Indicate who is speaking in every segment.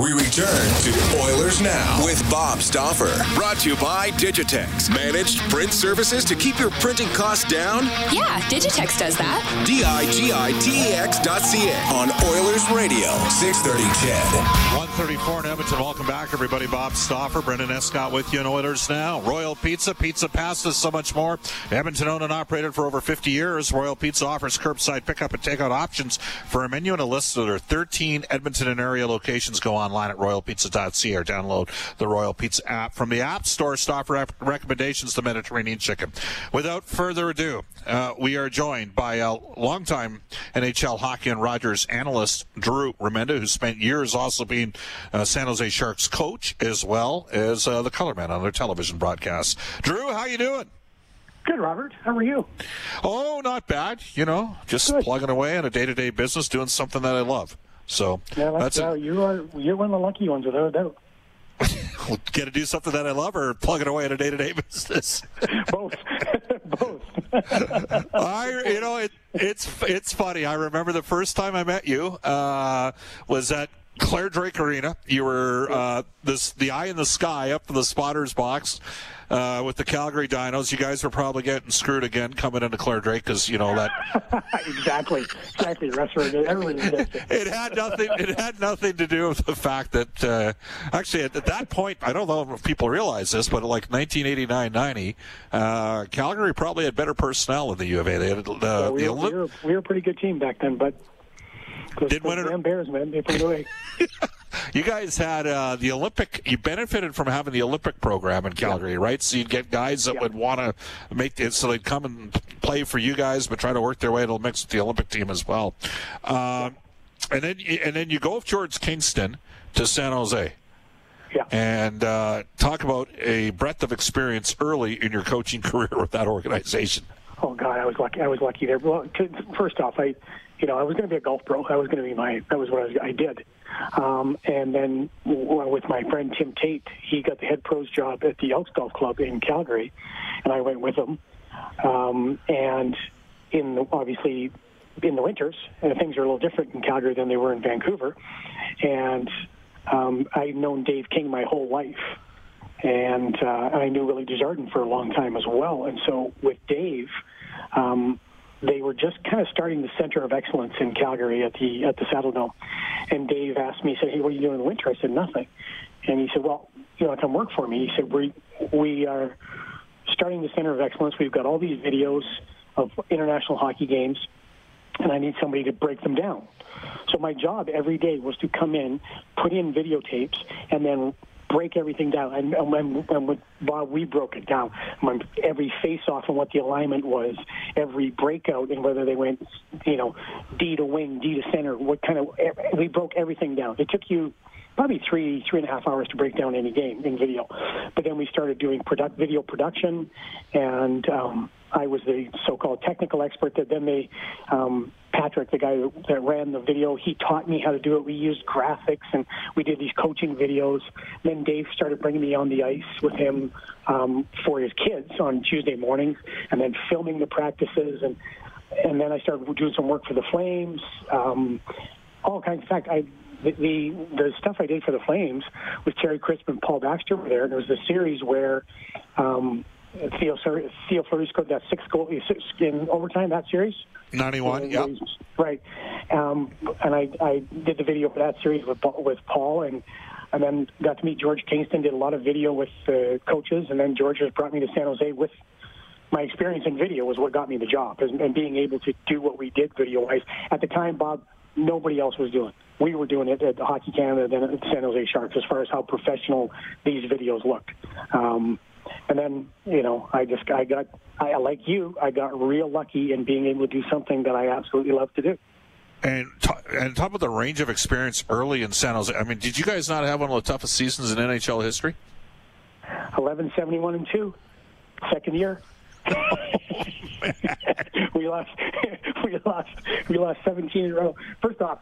Speaker 1: We return to Oilers Now with Bob Stauffer. Brought to you by Digitex. Managed print services to keep your printing costs down?
Speaker 2: Yeah, Digitex does that.
Speaker 1: D-I-G-I-T-E-X dot C-A on Oilers Radio, 630 CHED.
Speaker 3: 134 in Edmonton. Welcome back, everybody. Bob Stauffer, Brendan Escott with you in Oilers Now. Royal Pizza, Pizza Pasta, so much more. Edmonton owned and operated for over 50 years. Royal Pizza offers curbside pickup and takeout options for a menu and a list of their 13 Edmonton and area locations. Go online at royalpizza.ca or download the Royal Pizza app from the App Store. Stop rec- recommendations to Mediterranean chicken. Without further ado, uh, we are joined by a longtime NHL hockey and Rogers analyst, Drew Remenda, who spent years also being uh, San Jose Sharks coach as well as uh, the colorman on their television broadcasts. Drew, how you doing?
Speaker 4: Good, Robert. How are you?
Speaker 3: Oh, not bad. You know, just
Speaker 4: Good.
Speaker 3: plugging away in a day-to-day business, doing something that I love. So
Speaker 4: Yeah, that's,
Speaker 3: that's
Speaker 4: you are you're one of the lucky ones, without a doubt.
Speaker 3: Get to do something that I love, or plug it away in a day-to-day business.
Speaker 4: Both, both.
Speaker 3: I, you know, it, it's it's funny. I remember the first time I met you uh, was at Clare Drake Arena. You were uh, this the eye in the sky up in the spotters box uh, with the Calgary Dinos. You guys were probably getting screwed again coming into Clare Drake because you know that
Speaker 4: exactly, exactly. It.
Speaker 3: it had nothing. It had nothing to do with the fact that uh, actually at, at that point, I don't know if people realize this, but like 1989-90, uh, Calgary probably had better personnel than the U of A. They had uh,
Speaker 4: Yeah, we,
Speaker 3: the
Speaker 4: were, we, were, we were a pretty good team back then, but
Speaker 3: Didn't win
Speaker 4: those
Speaker 3: it-
Speaker 4: damn Bears, man, they put it away.
Speaker 3: You guys had uh, the Olympic. You benefited from having the Olympic program in Calgary, right? So you'd get guys that
Speaker 4: Yeah.
Speaker 3: would want to make it, so they'd come and play for you guys, but try to work their way to the mix with the Olympic team as well. Um, and then, and then you go towards Kingston to San Jose,
Speaker 4: Yeah.
Speaker 3: and uh, talk about a breadth of experience early in your coaching career with that organization.
Speaker 4: Oh God, I was lucky. I was lucky there. Well, first off, I, you know, I was going to be a golf pro. That was going to be my. That was what I, was, I did. Um, and then with my friend Tim Tate, he got the head pros job at the Elks Golf Club in Calgary, and I went with him. Um, and in the, obviously in the winters, uh, things are a little different in Calgary than they were in Vancouver. And um, I'd known Dave King my whole life and uh, I knew Willie Desjardins for a long time as well. And so with Dave, um, they were just kind of starting the center of excellence in Calgary at the at the Saddledome. And Dave asked me, he said, "Hey, what are you doing in the winter?" I said, "Nothing." And he said, "Well, you know, come work for me." He said, "We we are starting the center of excellence. We've got all these videos of international hockey games, and I need somebody to break them down." So my job every day was to come in, put in videotapes, and then break everything down. And, and when, when Bob, we broke it down. When every face-off and what the alignment was, every breakout and whether they went, you know, D to wing, D to center, what kind of, we broke everything down. It took you probably three, three and a half hours to break down any game in video. But then we started doing product, video production, and um, I was the so-called technical expert that then they, um, Patrick, the guy that ran the video, he taught me how to do it. We used graphics and we did these coaching videos. Then Dave started bringing me on the ice with him um, for his kids on Tuesday mornings, and then filming the practices and and then I started doing some work for the Flames. Um, all kinds. In fact, I the, the the stuff I did for the Flames with Terry Crisp and Paul Baxter were there. and it was a series where um, Theo Theo Fleury scored that sixth goal in overtime. That series.
Speaker 3: 91, yeah.
Speaker 4: Right. Um, and I, I did the video for that series with, with Paul and and then got to meet George Kingston, did a lot of video with the coaches, and then George has brought me to San Jose with my experience in video was what got me the job and, and being able to do what we did video-wise. At the time, Bob, nobody else was doing. We were doing it at the Hockey Canada, then at San Jose Sharks, as far as how professional these videos looked. Um, and then, you know, I just, I got, I like you, I got real lucky in being able to do something that I absolutely love to do.
Speaker 3: And t- and talk about the range of experience early in San Jose. I mean, did you guys not have one of the toughest seasons in NHL history?
Speaker 4: Eleven seventy one and two, second year. we lost. We lost. We lost 17 in a row. First off,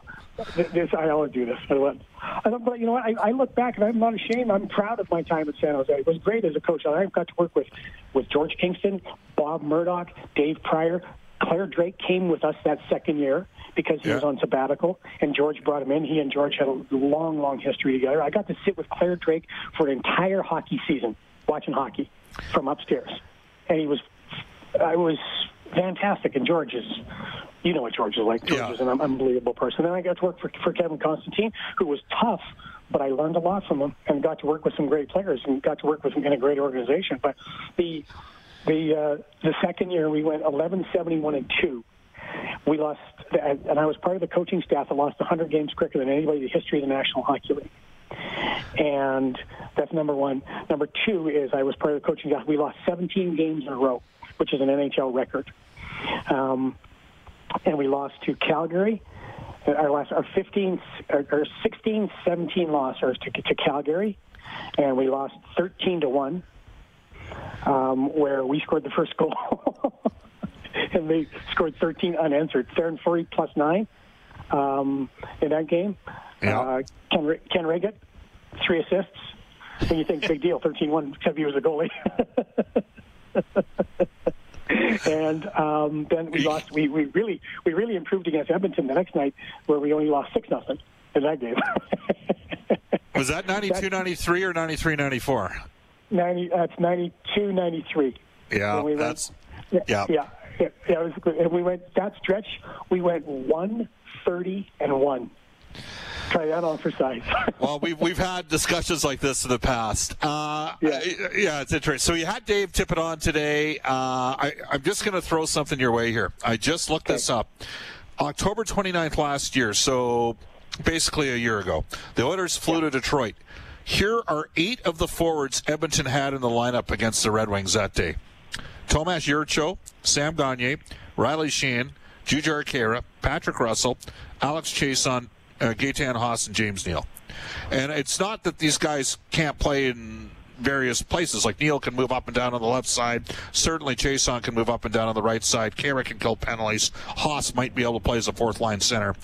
Speaker 4: this I always do this. I went, but you know what? I, I look back and I'm not ashamed. I'm proud of my time at San Jose. It was great as a coach. I got to work with with George Kingston, Bob Murdoch, Dave Pryor. Clare Drake came with us that second year because he yeah. was on sabbatical, and George brought him in. He and George had a long, long history together. I got to sit with Clare Drake for an entire hockey season watching hockey from upstairs, and he was I was fantastic. And George is, you know what George is like. George yeah. is an unbelievable person. And I got to work for, for Kevin Constantine, who was tough, but I learned a lot from him and got to work with some great players and got to work with him in a great organization. But the the uh, the second year we went 11 71 and 2 we lost and i was part of the coaching staff that lost 100 games quicker than anybody in the history of the national hockey league and that's number one number two is i was part of the coaching staff we lost 17 games in a row which is an NHL record. Um, and we lost to Calgary. Our last, our 15, our 16, 17 losses to, to Calgary, and we lost 13 to one, um, where we scored the first goal, and they scored 13 unanswered. Theoren Fleury plus nine um, in that game.
Speaker 3: Yeah. Uh,
Speaker 4: Ken, Ken Reget, three assists. When you think big deal, 13-1, except he was a goalie. and um, then we lost. We, we really we really improved against Edmonton the next night, where we only lost six nothing in that game.
Speaker 3: Was that 92, 93 or 93, 94?
Speaker 4: 90, that's 92, 93.
Speaker 3: Yeah, we that's
Speaker 4: went, yeah, yeah, yeah, yeah. It was, and we went that stretch. We went one thirty and one try that on for size.
Speaker 3: well, we've we've had discussions like this in the past. Uh, yeah. yeah, it's interesting. So you had Dave Tippett on today. Uh, I, am just going to throw something your way here. I just looked okay. this up. October 29th last year, so basically a year ago, the Oilers flew yeah. to Detroit. Here are eight of the forwards Edmonton had in the lineup against the Red Wings that day. Tomas Jurco, Sam Gagner, Riley Sheahan, Jujhar Khaira, Patrick Russell, Alex Chiasson, uh, Gaetan Haas and James Neal. And it's not that these guys can't play in various places. Like Neal can move up and down on the left side. Certainly Chiasson can move up and down on the right side. Khaira can kill penalties. Haas might be able to play as a fourth line center.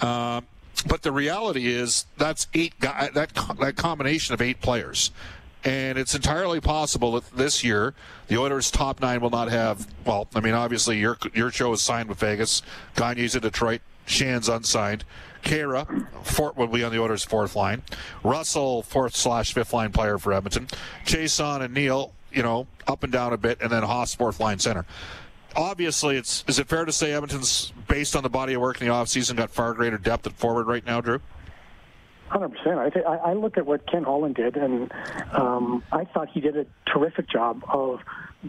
Speaker 3: Uh, but the reality is that's eight guy, that that combination of eight players. And it's entirely possible that this year the Oilers' top nine will not have. Well, I mean, obviously your your show is signed with Vegas. Gagner's in Detroit. Sheahan's unsigned. Khaira, Fort will be on the Oilers' fourth line. Russell, fourth slash fifth line player for Edmonton. Chiasson and Neal, you know, up and down a bit, and then Haas, fourth line center. Obviously, it's is it fair to say Edmonton's, based on the body of work in the offseason, got far greater depth at forward right now, Drew?
Speaker 4: Hundred percent. I, th- I look at what Ken Holland did, and um, I thought he did a terrific job of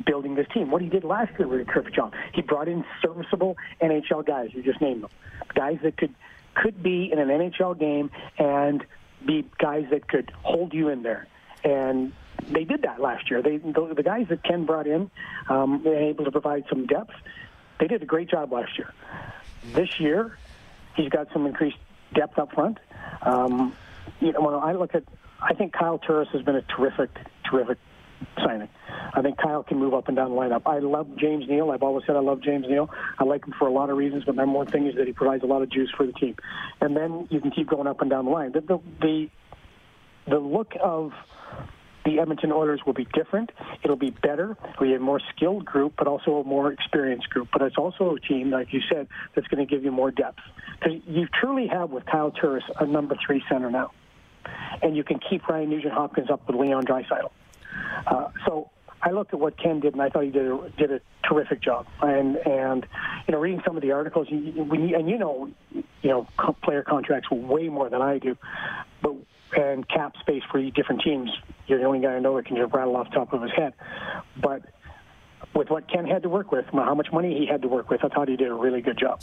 Speaker 4: building this team. What he did last year was a terrific job. He brought in serviceable NHL guys. You just named them, guys that could could be in an NHL game and be guys that could hold you in there. And they did that last year. They the, the guys that Ken brought in, um, were able to provide some depth. They did a great job last year. This year, he's got some increased depth up front. Um, you know, when I look at, I think Kyle Turris has been a terrific, terrific signing. I think Kyle can move up and down the lineup. I love James Neal. I've always said I love James Neal. I like him for a lot of reasons, but number one thing is that he provides a lot of juice for the team. And then you can keep going up and down the line. The the the, the look of the Edmonton Oilers will be different. It'll be better. We have a more skilled group, but also a more experienced group. But it's also a team, like you said, that's going to give you more depth. Because you truly have with Kyle Turris a number three center now, and you can keep Ryan Nugent Hopkins up with Leon Draisaitl. Uh, so I looked at what Ken did, and I thought he did a, did a terrific job. And and you know, reading some of the articles, you, you, and you know, you know, player contracts way more than I do, but and cap space for different teams. You're the only guy I know that can just rattle off the top of his head. But with what Ken had to work with, how much money he had to work with, I thought he did a really good job.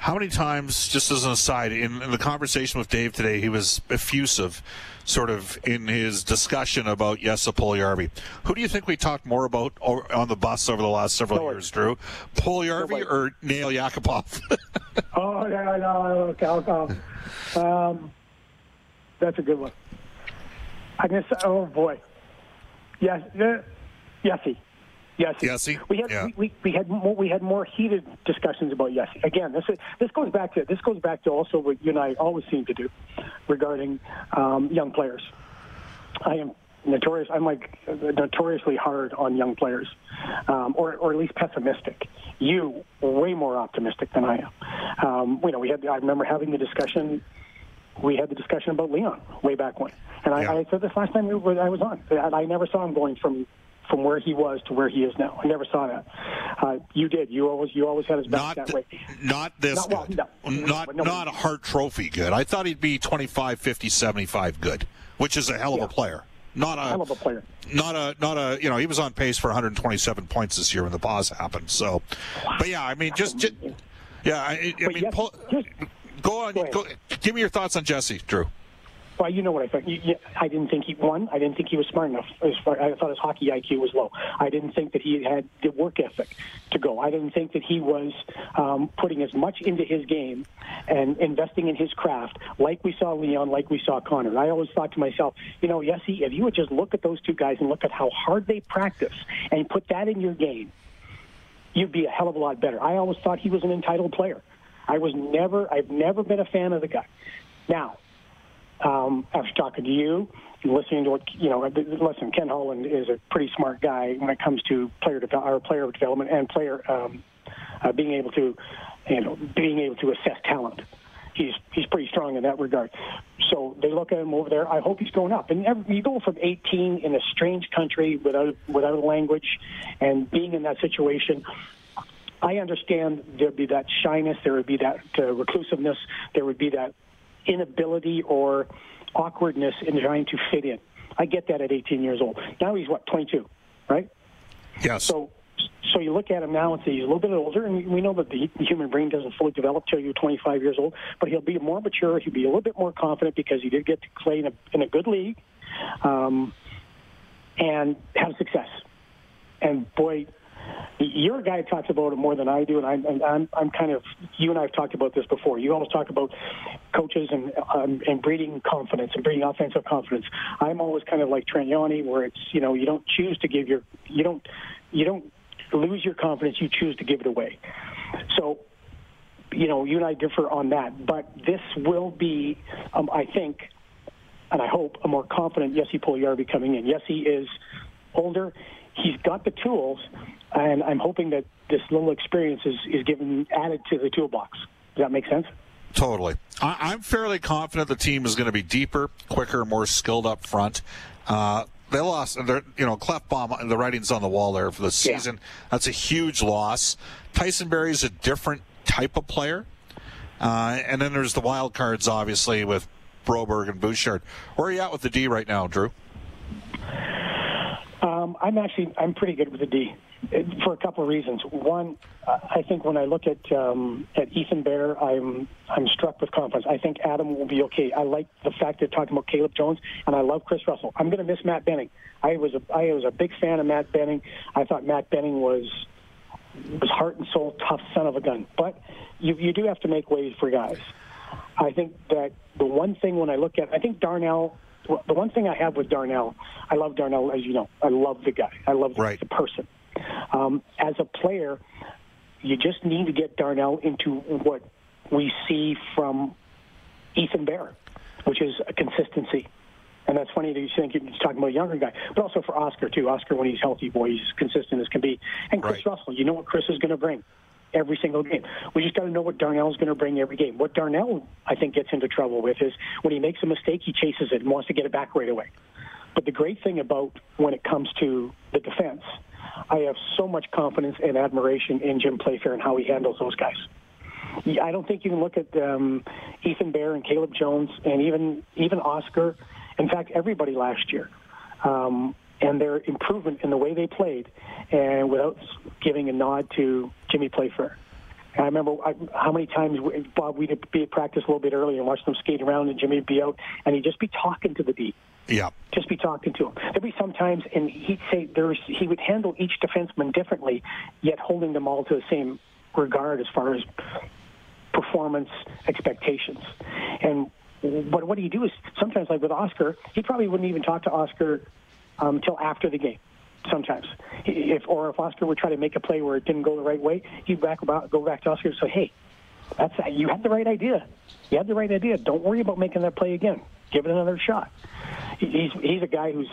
Speaker 3: How many times, just as an aside, in, in, the conversation with Dave today, he was effusive, sort of in his discussion about Jesse Puljujarvi. Who do you think we talked more about on the bus over the last several no years, Drew? Puljujarvi no or Nail Yakupov?
Speaker 4: oh, yeah, no, no, okay, um, that's a good one. I guess, oh boy. Yes, uh, Yesy. Yes,
Speaker 3: Yesy.
Speaker 4: We had
Speaker 3: yeah.
Speaker 4: we, we, we, had more, we had more heated discussions about Yesy. Again, this this goes back to this goes back to also what you and I always seem to do regarding um, young players. I am notorious. I'm like notoriously hard on young players, um, or or at least pessimistic. You way more optimistic than I am. Um, you know, we had. I remember having the discussion. We had the discussion about Leon way back when, and I, yeah. I said this last time I was on. I never saw him going from from where he was to where he is now. I never saw that. Uh, you did. You always you always had his back
Speaker 3: not
Speaker 4: that way.
Speaker 3: Not this not, good. Well, no, not no, not a Hart Trophy good. I thought he'd be 25, 50, 75 good, which is a hell of yeah. a player. Not a
Speaker 4: hell of a player.
Speaker 3: Not a not a you know he was on pace for 127 points this year when the pause happened. So, but yeah, I mean just, just yeah, I, I mean yes, pull, go on. Go go, give me your thoughts on Jesse, Drew.
Speaker 4: Well, you know what I thought. You, you, I didn't think he won. I didn't think he was smart enough. Far, I thought his hockey IQ was low. I didn't think that he had the work ethic to go. I didn't think that he was um, putting as much into his game and investing in his craft like we saw Leon, like we saw Connor. I always thought to myself, you know, Yesy, if you would just look at those two guys and look at how hard they practice and put that in your game, you'd be a hell of a lot better. I always thought he was an entitled player. I was never, I've never been a fan of the guy. Now, um, after talking to you listening to what you know. Listen, Ken Holland is a pretty smart guy when it comes to player de- or player development and player um, uh, being able to, you know, being able to assess talent. He's he's pretty strong in that regard. So they look at him over there. I hope he's going up. And every, you go from 18 in a strange country without without a language, and being in that situation. I understand there'd be that shyness, there would be that uh, reclusiveness, there would be that inability or awkwardness in trying to fit in. I get that at 18 years old. Now he's what 22, right?
Speaker 3: Yes.
Speaker 4: So so you look at him now and say he's a little bit older, and we know that the human brain doesn't fully develop till you're 25 years old. But he'll be more mature. He'll be a little bit more confident because he did get to play in a, in a good league, um, and have success. And boy, you're a guy who talks about it more than I do, and I'm, I'm, I'm kind of. You and I have talked about this before. You always talk about coaches and um, and breeding confidence and breeding offensive confidence. I'm always kind of like Trent where it's you know you don't choose to give your you don't you don't lose your confidence, you choose to give it away. So you know, you and I differ on that, but this will be, um, I think, and I hope, a more confident Jesse Puljujarvi coming in. Jesse is older he's got the tools, and I'm hoping that this little experience is, is given added to the toolbox. Does that make sense?
Speaker 3: Totally. I, am fairly confident the team is going to be deeper, quicker, more skilled up front. Uh, they lost, you know, Klefbom, the writing's on the wall there for the season. Yeah. That's a huge loss. Tyson Barrie is a different type of player. Uh, and then there's the wild cards, obviously, with Broberg and Bouchard. Where are you at with the D right now, Drew?
Speaker 4: Um, I'm actually I'm pretty good with the D for a couple of reasons. One, I think when I look at um, at Ethan Bear, I'm I'm struck with confidence. I think Adam will be okay. I like the fact they're talking about Caleb Jones, and I love Kris Russell. I'm going to miss Matt Benning. I was a I was a big fan of Matt Benning. I thought Matt Benning was was heart and soul tough son of a gun. But you you do have to make ways for guys. I think that the one thing when I look at I think Darnell the one thing I have with Darnell, I love Darnell, as you know. I love the guy. I love
Speaker 3: right.
Speaker 4: the person. Um, as a player, you just need to get Darnell into what we see from Ethan Bear, which is a consistency And that's funny that you think he's talking about a younger guy, but also for Oscar too. Oscar, when he's healthy, boy, he's consistent as can be. And Kris right. Russell, you know what Kris is going to bring every single game. We just got to know what Darnell is going to bring every game. What Darnell, I think, gets into trouble with is when he makes a mistake, he chases it and wants to get it back right away. But the great thing about when it comes to the defense, I have so much confidence and admiration in Jim Playfair and how he handles those guys. I don't think you can look at um, Ethan Bear and Caleb Jones and even even Oscar. In fact, everybody last year. Um, and their improvement in the way they played, and without giving a nod to Jimmy Playfair. I remember I, how many times Bob we'd be at practice a little bit earlier and watch them skate around, and Jimmy would be out, and he'd just be talking to the D.
Speaker 3: Yeah.
Speaker 4: Just be talking to him. There'd be sometimes, and he'd say there's he would handle each defenseman differently, yet holding them all to the same regard as far as performance expectations. And what what do you do is sometimes like with Oscar, he probably wouldn't even talk to Oscar until um, after the game. Sometimes, if or if Oscar would try to make a play where it didn't go the right way, he'd back about, go back to Oscar and say, "Hey, that's you had the right idea. You had the right idea. Don't worry about making that play again. Give it another shot." He's he's a guy who's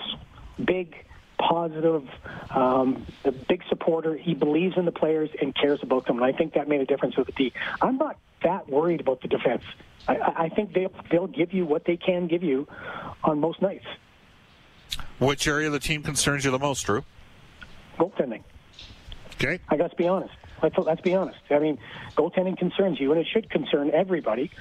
Speaker 4: big, positive, um, a big supporter. He believes in the players and cares about them, and I think that made a difference with the D. I'm not that worried about the defense. I, I think they'll they'll give you what they can give you on most nights.
Speaker 3: Which area of the team concerns you the most, Drew?
Speaker 4: Goaltending.
Speaker 3: Okay.
Speaker 4: I got to be honest. Let's, let's be honest. I mean, goaltending concerns you, and it should concern everybody.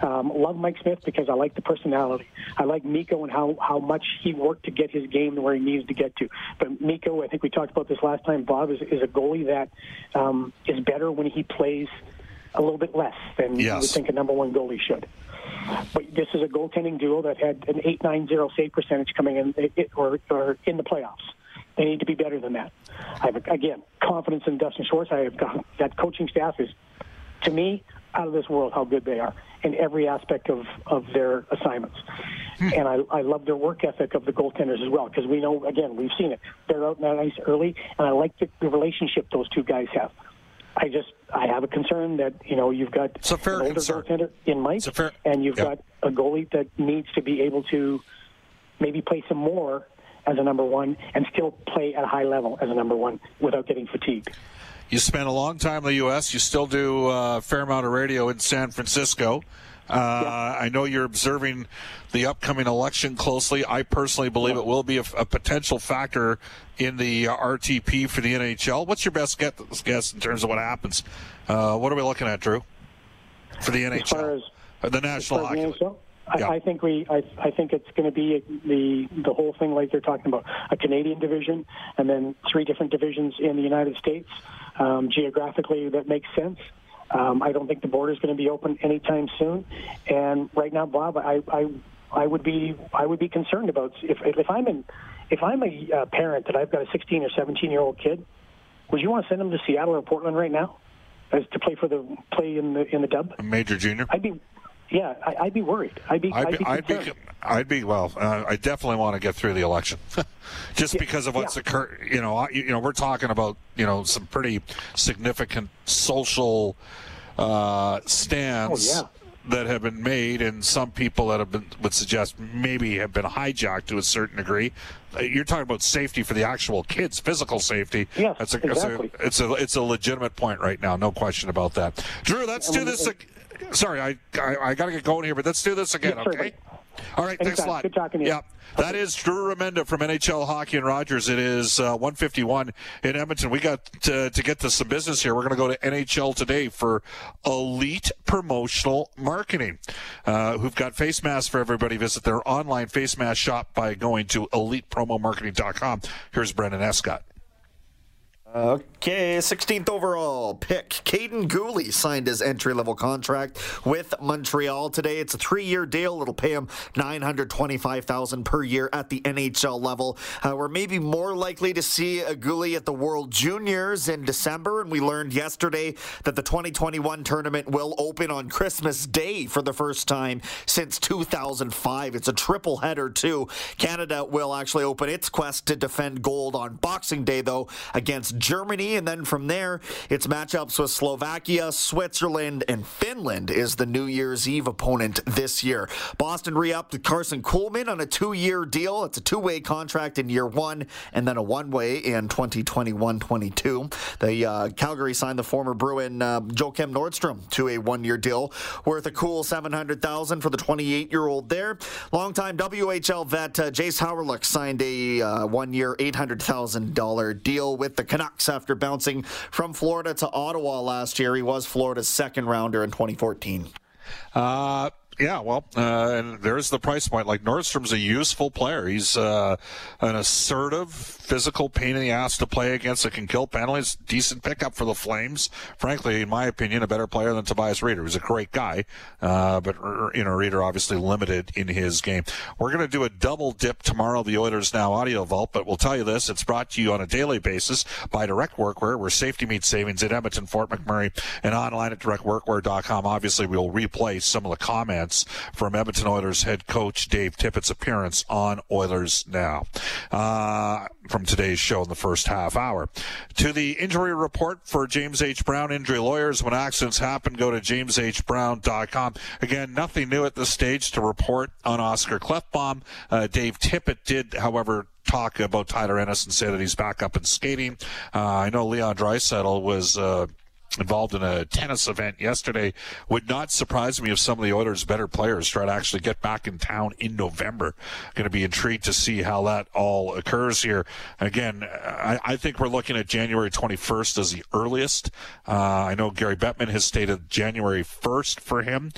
Speaker 4: Um, love Mike Smith because I like the personality. I like Mikko and how, how much he worked to get his game to where he needs to get to. But Mikko, I think we talked about this last time, Bob, is, is a goalie that um, is better when he plays a little bit less than yes. you would think a number one goalie should. But this is a goaltending duo that had an 8.90 save percentage coming in or, or in the playoffs. They need to be better than that. I have, again, confidence in Dustin Schwartz. I have that coaching staff is, to me, out of this world how good they are in every aspect of, of their assignments. Hmm. And I, I love their work ethic of the goaltenders as well because we know, again, we've seen it. They're out in that ice early, and I like the, the relationship those two guys have. I just I have a concern that you know you've got
Speaker 3: it's a fair
Speaker 4: an older in Mike,
Speaker 3: fair,
Speaker 4: and you've
Speaker 3: yep.
Speaker 4: got a goalie that needs to be able to maybe play some more as a number one and still play at a high level as a number one without getting fatigued.
Speaker 3: You spent a long time in the U.S. You still do uh, a fair amount of radio in San Francisco. Uh, I know you're observing the upcoming election closely. I personally believe it will be a, a potential factor in the RTP for the NHL. What's your best guess in terms of what happens? Uh, what are we looking at, Drew, for the NHL,
Speaker 4: as far as,
Speaker 3: the National Hockey League?
Speaker 4: I, yeah. I think we. I, I think it's going to be the the whole thing like they're talking about a Canadian division and then three different divisions in the United States. Um, geographically, that makes sense. Um, I don't think the border is going to be open anytime soon. And right now, Bob, I, I, I would be, I would be concerned about if, if I'm in, if I'm a uh, parent that I've got a 16 or 17 year old kid, would you want to send them to Seattle or Portland right now, as to play for the play in the in the Dub?
Speaker 3: Major junior.
Speaker 4: I'd be, yeah, I, would be worried. I'd be, I'd be, I'd be, I'd be,
Speaker 3: I'd be well. Uh, I definitely want to get through the election, just yeah, because of what's yeah. occurred. You know, I, you know, we're talking about you know some pretty significant social uh, stands.
Speaker 4: Oh, yeah
Speaker 3: that have been made, and some people that have been would suggest maybe have been hijacked to a certain degree. Uh, you're talking about safety for the actual kids, physical safety.
Speaker 4: Yes,
Speaker 3: that's a,
Speaker 4: exactly.
Speaker 3: it's a, it's a it's a legitimate point right now. No question about that. Drew, let's do this. Sorry, I I, I got to get going here, but let's do this again,
Speaker 4: yes,
Speaker 3: okay? All right, Anytime. thanks a lot.
Speaker 4: Good talking to you.
Speaker 3: Yeah. That is Drew Remenda from NHL Hockey and Rogers. It is uh, 151 in Edmonton. We got to, to get to some business here. We're going to go to NHL today for Elite Promotional Marketing, uh, who've got face masks for everybody. Visit their online face mask shop by going to elitepromomarketing.com. Here's Brendan Escott.
Speaker 5: Okay, 16th overall pick. Kaiden Guhle signed his entry level contract with Montreal today. It's a three year deal. It'll pay him $925,000 per year at the NHL level. Uh, we're maybe more likely to see a Guhle at the World Juniors in December, and we learned yesterday that the 2021 tournament will open on Christmas Day for the first time since 2005. It's a triple header, too. Canada will actually open its quest to defend gold on Boxing Day, though, against Germany, and then from there, it's matchups with Slovakia, Switzerland, and Finland is the New Year's Eve opponent this year. Boston re-upped Carson Kuhlman on a two-year deal. It's a two-way contract in year one, and then a one-way in 2021-22. The uh, Calgary signed the former Bruin uh, Joakim Nordstrom to a one-year deal worth a cool 700,000 for the 28-year-old there. Longtime WHL vet uh, Jayce Hawryluk signed a uh, one-year $800,000 deal with the Canucks after bouncing from Florida to Ottawa last year. He was Florida's second rounder in 2014.
Speaker 3: Uh, yeah, well, uh, and there's the price point. Like Nordstrom's a useful player. He's uh, an assertive, physical pain in the ass to play against that can kill penalties. Decent pickup for the Flames. Frankly, in my opinion, a better player than Tobias Rieder. He's a great guy, uh, but you know, Rieder obviously limited in his game. We're going to do a double dip tomorrow. The Oilers Now Audio Vault, but we'll tell you this: it's brought to you on a daily basis by Direct Workwear, where safety meets savings in Edmonton, Fort McMurray, and online at directworkwear.com. Obviously, we'll replay some of the comments from Edmonton Oilers head coach Dave Tippett's appearance on Oilers Now uh, from today's show in the first half hour. To the injury report for James H. Brown injury lawyers. When accidents happen, go to jameshbrown.com. Again, nothing new at this stage to report on Oscar Klefbom. Uh, Dave Tippett did, however, talk about Tyler Ennis and say that he's back up and skating. Uh, I know Leon Draisaitl was uh, involved in a tennis event yesterday. Would not surprise me if some of the Oilers' better players try to actually get back in town in November. Going to be intrigued to see how that all occurs here. Again, I, I think we're looking at January 21st as the earliest. Uh, I know Gary Bettman has stated January 1st for him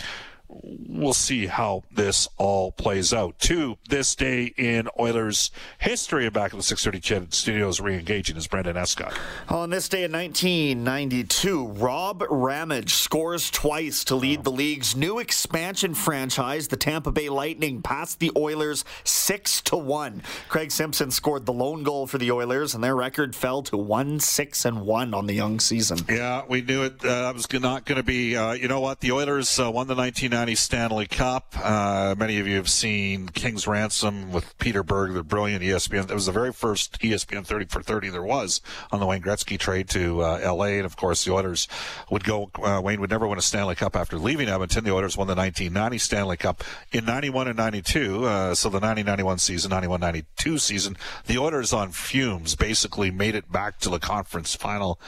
Speaker 3: we'll see how this all plays out. To this day in Oilers history, back in the 630 CHED Studios, re-engaging is Brendan Escott.
Speaker 5: On this day in 1992, Rob Ramage scores twice to lead the league's new expansion franchise, the Tampa Bay Lightning, past the Oilers six to one. Craig Simpson scored the lone goal for the Oilers, and their record fell to one six and one on the young season.
Speaker 3: Yeah, we knew it. Uh, that was not going to be. Uh, you know what? The Oilers uh, won the 1990 1990 Stanley Cup. Uh, many of you have seen King's Ransom with Peter Berg, the brilliant ESPN. It was the very first ESPN 30 for 30 there was on the Wayne Gretzky trade to uh, L.A. And of course, the Oilers would go. Uh, Wayne would never win a Stanley Cup after leaving Edmonton. The Oilers won the 1990 Stanley Cup in 91 and 92. Uh, so the 90-91 season, 91-92 season, the Oilers on fumes basically made it back to the conference final,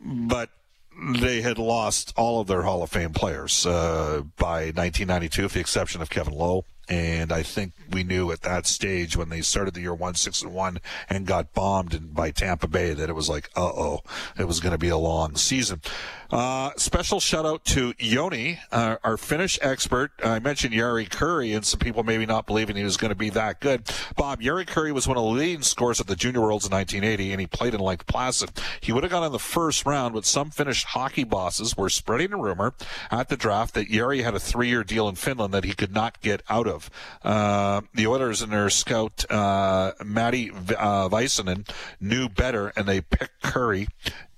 Speaker 3: but they had lost all of their Hall of Fame players uh, by 1992, with the exception of Kevin Lowe. And I think we knew at that stage when they started the year one six and one and got bombed by Tampa Bay that it was like, uh oh, it was going to be a long season. Uh, special shout out to Yoni, uh, our Finnish expert. I mentioned Jari Kurri, and some people maybe not believing he was going to be that good. Bob, Jari Kurri was one of the leading scorers at the Junior Worlds in 1980, and he played in Lake Placid. He would have gone in the first round, but some Finnish hockey bosses were spreading a rumor at the draft that Jari had a three-year deal in Finland that he could not get out of. Uh, the Oilers and their scout, uh, Matti uh, Väisänen, knew better, and they picked Kurri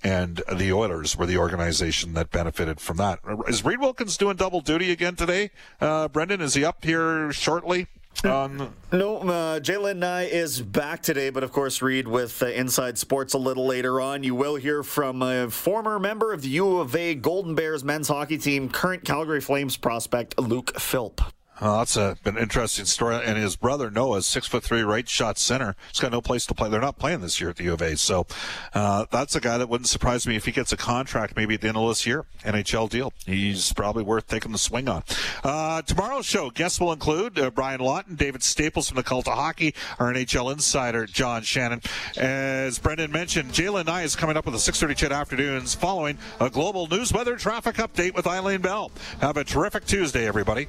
Speaker 3: and the Oilers were the organization that benefited from that. Is Reid Wilkins doing double duty again today? Uh, Brendan, is he up here shortly?
Speaker 5: Um, no, uh, Jalen Nye is back today, but of course, Reid with uh, Inside Sports a little later on. You will hear from a former member of the U of A Golden Bears men's hockey team, current Calgary Flames prospect Luke Philp.
Speaker 3: That's a, been an interesting story. And his brother Noah, six foot three, right shot center. He's got no place to play. They're not playing this year at the U of A. So uh, that's a guy that wouldn't surprise me if he gets a contract maybe at the end of this year, NHL deal. He's probably worth taking the swing on. Uh, tomorrow's show guests will include uh, Brian Lawton, David Staples from the Cult of Hockey, our NHL insider John Shannon. As Brendan mentioned, Jalen Nye is coming up with a 6:30 chat afternoons following a global news weather traffic update with Eileen Bell. Have a terrific Tuesday, everybody.